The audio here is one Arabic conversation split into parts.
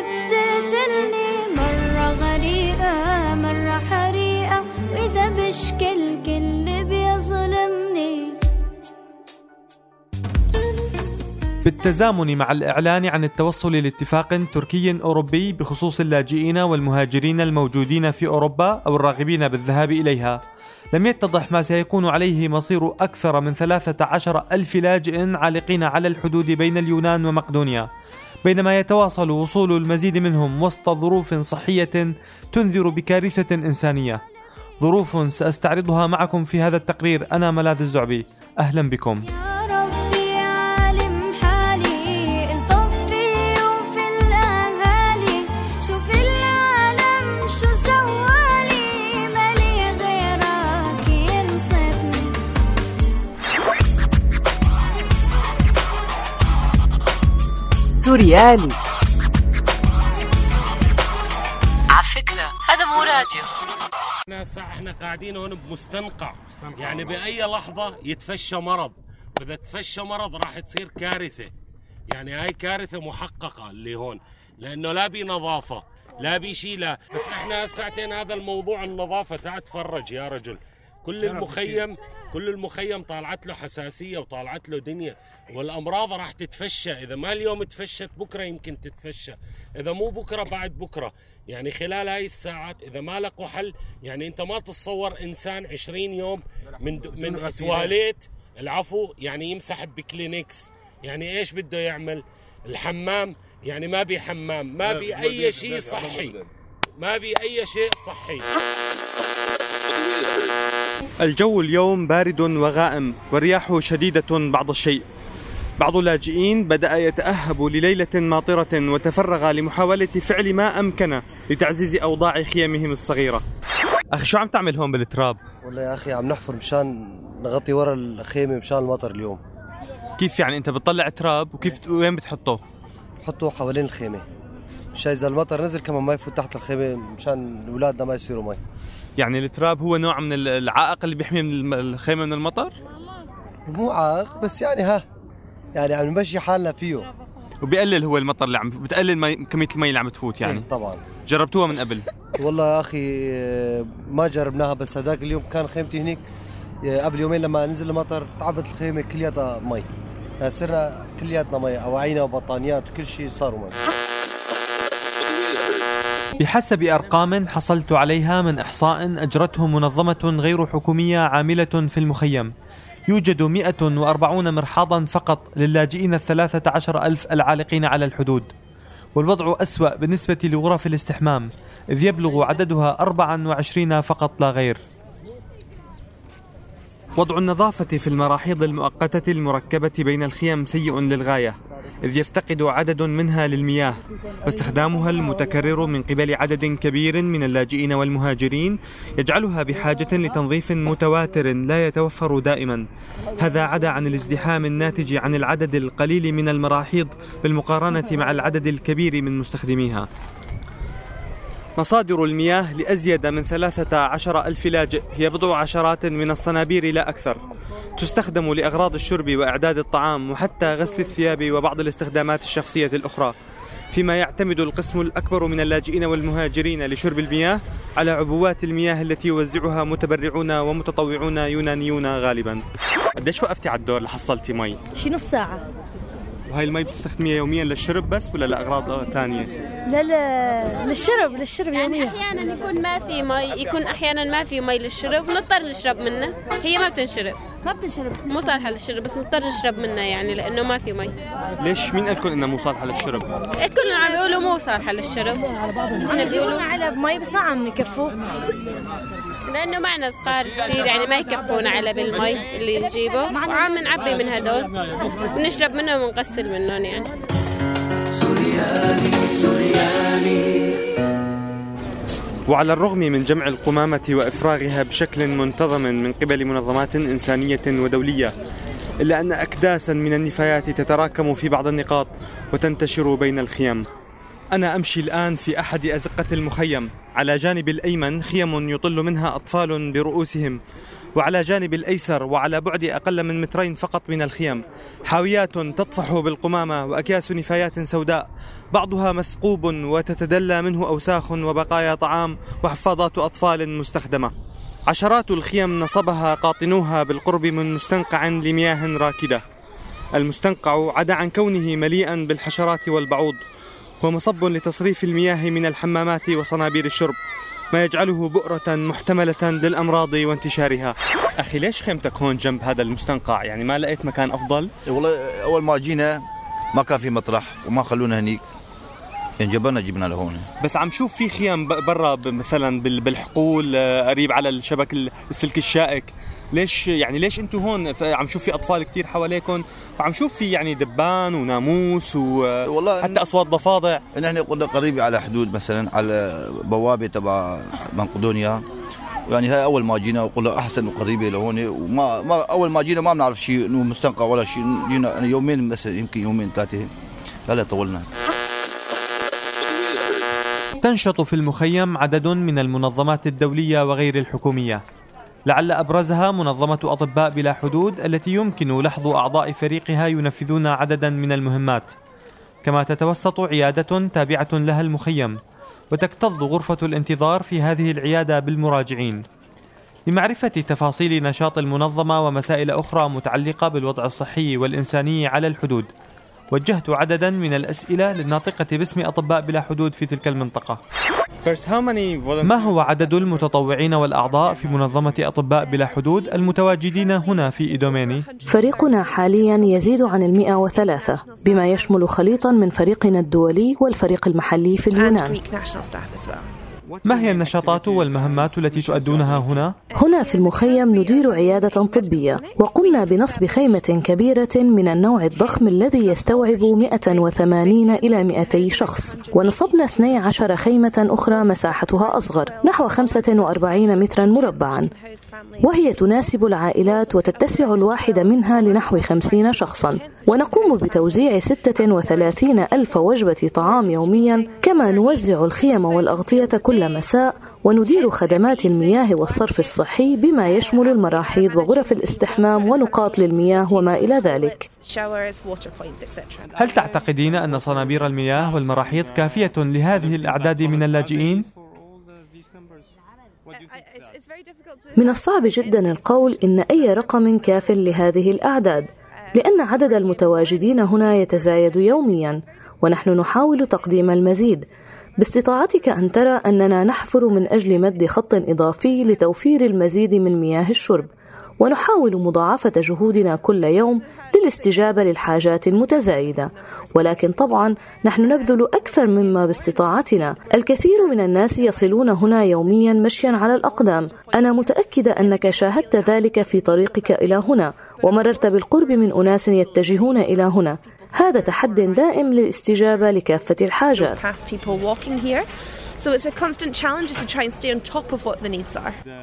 بتقتلني مرة غريقة مرة حريقة. وإذا بشكي الكل بيظلمني. بالتزامن مع الإعلان عن التوصل لاتفاق تركي أوروبي بخصوص اللاجئين والمهاجرين الموجودين في أوروبا أو الراغبين بالذهاب إليها. لم يتضح ما سيكون عليه مصير أكثر من 13 ألف لاجئ عالقين على الحدود بين اليونان ومقدونيا. بينما يتواصل وصول المزيد منهم وسط ظروف صحية تنذر بكارثة إنسانية. ظروف سأستعرضها معكم في هذا التقرير. أنا ملاذ الزعبي. أهلا بكم. سوريالي. على فكرة هذا مو راديو. إحنا هسه إحنا قاعدين هون بمستنقع. يعني بأي لحظة يتفشى مرض. وإذا تفشى مرض راح تصير كارثة. يعني هاي كارثة محققة اللي هون. لأنه لا بي نظافة لا بي شيء لا. بس إحنا هالساعتين هذا الموضوع النظافة تعال تفرج يا رجل. كل المخيم كل المخيم طالعت له حساسية وطالعت له دنيا والأمراض راح تتفشى. إذا ما اليوم تفشت بكرة يمكن تتفشى. إذا مو بكرة بعد بكرة. يعني خلال هاي الساعات إذا ما لقوا حل يعني أنت ما تتصور إنسان 20 يوم من من تواليت العفو يعني يمسح بكلينكس. يعني إيش بده يعمل؟ الحمام. يعني ما بي حمام ما بي أي شيء صحي. ما بي أي شيء صحي. الجو اليوم بارد وغائم والرياح شديدة بعض الشيء. بعض اللاجئين بدأ يتأهب لليلة ماطرة وتفرغ لمحاولة فعل ما أمكن لتعزيز أوضاع خيامهم الصغيرة. أخي شو عم تعمل هون بالتراب؟ والله يا أخي عم نحفر مشان نغطي ورا الخيمة مشان المطر اليوم. كيف يعني؟ أنت بتطلع تراب وكيف وين بتحطه؟ حطوه حوالين الخيمة. مشان اذا المطر نزل كمان ما يفوت تحت الخيمه مشان اولادنا ما يصيروا مي. يعني التراب هو نوع من العائق اللي بيحمي من الخيمة من المطر؟ مو عائق بس يعني ها يعني عم نمشي حالنا فيه. وبيقلل هو المطر اللي عم بتقلل مي... كمية المي اللي عم تفوت يعني. طبعا. جربتوها من قبل؟ والله يا أخي ما جربناها بس هذاك اليوم كان خيمتي هنيك. آه، قبل يومين لما نزل المطر تعبت الخيمة كلياتها مي. يعني صرنا كلياتنا مي اواعينا وبطانيات وكل شيء صاروا مي. بحسب أرقام حصلت عليها من إحصاء أجرته منظمة غير حكومية عاملة في المخيم. يوجد 140 مرحاضا فقط للاجئين الثلاثة عشر ألف العالقين على الحدود. والوضع أسوأ بالنسبة لغرف الاستحمام إذ يبلغ عددها 24 فقط لا غير. وضع النظافة في المراحيض المؤقتة المركبة بين الخيم سيء للغاية. إذ يفتقد عدد منها للمياه واستخدامها المتكرر من قبل عدد كبير من اللاجئين والمهاجرين يجعلها بحاجة لتنظيف متواتر لا يتوفر دائما. هذا عدا عن الازدحام الناتج عن العدد القليل من المراحيض بالمقارنة مع العدد الكبير من مستخدميها. مصادر المياه لأزيد من 13 ألف لاجئ. هي بضع عشرات من الصنابير لا أكثر. تستخدم لأغراض الشرب وإعداد الطعام وحتى غسل الثياب وبعض الاستخدامات الشخصية الأخرى. فيما يعتمد القسم الأكبر من اللاجئين والمهاجرين لشرب المياه على عبوات المياه التي يوزعها متبرعون ومتطوعون يونانيون غالبا. قديش وقفتي على الدور لحصلتي مي؟ شي نص ساعة. وهي المي بتستخدميها يوميا للشرب بس ولا لأغراض ثانية؟ لا لا للشرب للشرب يعني يوميا. أحيانا يكون ما في مي يكون أحيانا ما في مي للشرب نضطر نشرب منها هي ما بتنشرب. ما بتنشرب بس مو صالحة للشرب بس نضطر نشرب منها يعني لأنه ما في مي. ليش؟ مين قال لكم انها مو صالحة للشرب؟ كلهم عم بيقولوا مو صالحة للشرب. يجيبوا بيقولوا علب مي بس ما عم يكفوا. لأنه معنا صغار كثير يعني ما يكفونا علب المي اللي نجيبه. وعم نعبي من هدول. بنشرب منهم ونغسل منهم يعني. وعلى الرغم من جمع القمامة وإفراغها بشكل منتظم من قبل منظمات إنسانية ودولية إلا أن أكداسا من النفايات تتراكم في بعض النقاط وتنتشر بين الخيام أنا أمشي الآن في أحد أزقة المخيم. على جانب الأيمن خيم يطل منها أطفال برؤوسهم. وعلى جانب الأيسر وعلى بعد أقل من مترين فقط من الخيم حاويات تطفح بالقمامة وأكياس نفايات سوداء. بعضها مثقوب وتتدلى منه أوساخ وبقايا طعام وحفاضات أطفال مستخدمة. عشرات الخيم نصبها قاطنوها بالقرب من مستنقع لمياه راكدة. المستنقع عدا عن كونه مليئا بالحشرات والبعوض. هو مصب لتصريف المياه من الحمامات وصنابير الشرب. ما يجعله بؤرة محتملة للأمراض وانتشارها. أخي ليش خيمتك هون جنب هذا المستنقع؟ يعني ما لقيت مكان أفضل؟ إيه والله أول ما جينا ما كان في مطرح وما خلونا هنيك. يعني جبرنا جبنا لهون. بس عم شوف في خيام برا مثلا بال- بالحقول آه، قريب على الشبك ال- السلك الشائك. ليش يعني ليش أنتم هون؟ عم شوف في أطفال كتير حواليكم وعم شوف في يعني دبان وناموس وحتى أصوات ضفادع. نحن قلنا قريبة على حدود مثلا على بوابة تبع مقدونيا. يعني هاي أول ما جينا وقلنا أحسن وقريبة لهون. وما ما أول ما جينا ما بنعرف شيء انه مستنقع ولا شيء جينا يعني يومين بس يمكن يومين ثلاثة. لا لا طولنا. تنشط في المخيم عدد من المنظمات الدولية وغير الحكومية. لعل أبرزها منظمة أطباء بلا حدود التي يمكن لحظ أعضاء فريقها ينفذون عددا من المهمات. كما تتوسط عيادة تابعة لها المخيم وتكتظ غرفة الانتظار في هذه العيادة بالمراجعين. لمعرفة تفاصيل نشاط المنظمة ومسائل أخرى متعلقة بالوضع الصحي والإنساني على الحدود وجهت عددا من الأسئلة للناطقة باسم أطباء بلا حدود في تلك المنطقة. ما هو عدد المتطوعين والأعضاء في منظمة أطباء بلا حدود المتواجدين هنا في إيدوميني؟ فريقنا حاليا يزيد عن المئة وثلاثة بما يشمل خليطا من فريقنا الدولي والفريق المحلي في اليونان. ما هي النشاطات والمهمات التي تؤدونها هنا؟ هنا في المخيم ندير عيادة طبية وقمنا بنصب خيمة كبيرة من النوع الضخم الذي يستوعب 180 إلى 200 شخص. ونصبنا 12 خيمة أخرى مساحتها أصغر نحو 45 مترا مربعا. وهي تناسب العائلات وتتسع الواحدة منها لنحو 50 شخصا. ونقوم بتوزيع 36 ألف وجبة طعام يوميا كما نوزع الخيم والأغطية كل مساء وندير خدمات المياه والصرف الصحي بما يشمل المراحيض وغرف الاستحمام ونقاط للمياه وما إلى ذلك هل تعتقدين أن صنابير المياه والمراحيض كافية لهذه الأعداد من اللاجئين؟ من الصعب جدا القول إن أي رقم كاف لهذه الأعداد لأن عدد المتواجدين هنا يتزايد يوميا ونحن نحاول تقديم المزيد باستطاعتك أن ترى أننا نحفر من أجل مد خط إضافي لتوفير المزيد من مياه الشرب ونحاول مضاعفة جهودنا كل يوم للاستجابة للحاجات المتزايدة. ولكن طبعا نحن نبذل أكثر مما باستطاعتنا. الكثير من الناس يصلون هنا يوميا مشيا على الأقدام. أنا متأكدة أنك شاهدت ذلك في طريقك إلى هنا ومررت بالقرب من أناس يتجهون إلى هنا. هذا تحد دائم للاستجابة لكافة الحاجات.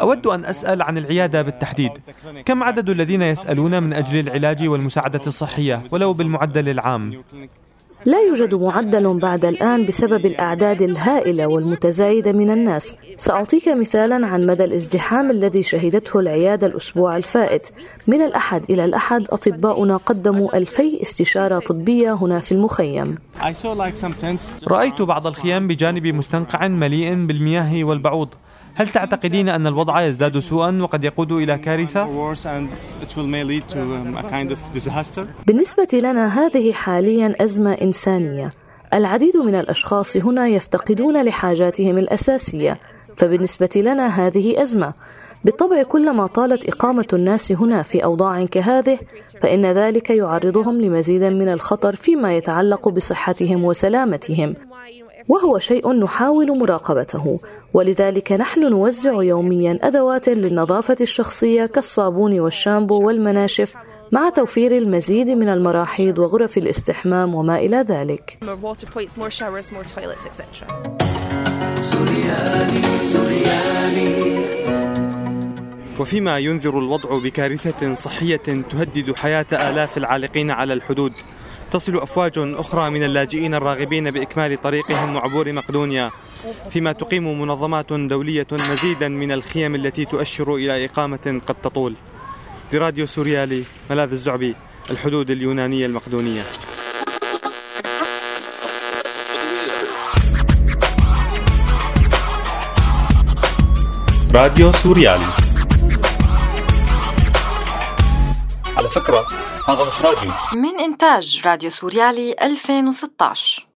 أود أن أسأل عن العيادة بالتحديد كم عدد الذين يسألون من أجل العلاج والمساعدة الصحية ولو بالمعدل العام؟ لا يوجد معدل بعد الآن بسبب الأعداد الهائلة والمتزايدة من الناس. سأعطيك مثالا عن مدى الازدحام الذي شهدته العيادة الأسبوع الفائت. من الأحد إلى الأحد أطباؤنا قدموا ألفي استشارة طبية هنا في المخيم. رأيت بعض الخيام بجانب مستنقع مليء بالمياه والبعوض. هل تعتقدين أن الوضع يزداد سوءا وقد يقود إلى كارثة؟ بالنسبة لنا هذه حاليا أزمة إنسانية. العديد من الأشخاص هنا يفتقدون لحاجاتهم الأساسية فبالنسبة لنا هذه أزمة. بالطبع كلما طالت إقامة الناس هنا في أوضاع كهذه فإن ذلك يعرضهم لمزيد من الخطر فيما يتعلق بصحتهم وسلامتهم. وهو شيء نحاول مراقبته. ولذلك نحن نوزع يوميا أدوات للنظافة الشخصية كالصابون والشامبو والمناشف مع توفير المزيد من المراحيض وغرف الاستحمام وما إلى ذلك. وفيما ينذر الوضع بكارثة صحية تهدد حياة آلاف العالقين على الحدود تصل أفواج أخرى من اللاجئين الراغبين بإكمال طريقهم وعبور مقدونيا فيما تقيم منظمات دولية مزيدا من الخيم التي تؤشر إلى إقامة قد تطول. براديو سوريالي ملاذ الزعبي الحدود اليونانية المقدونية. راديو سوريالي. فكرة. مش راديو من إنتاج راديو سوريالي 2016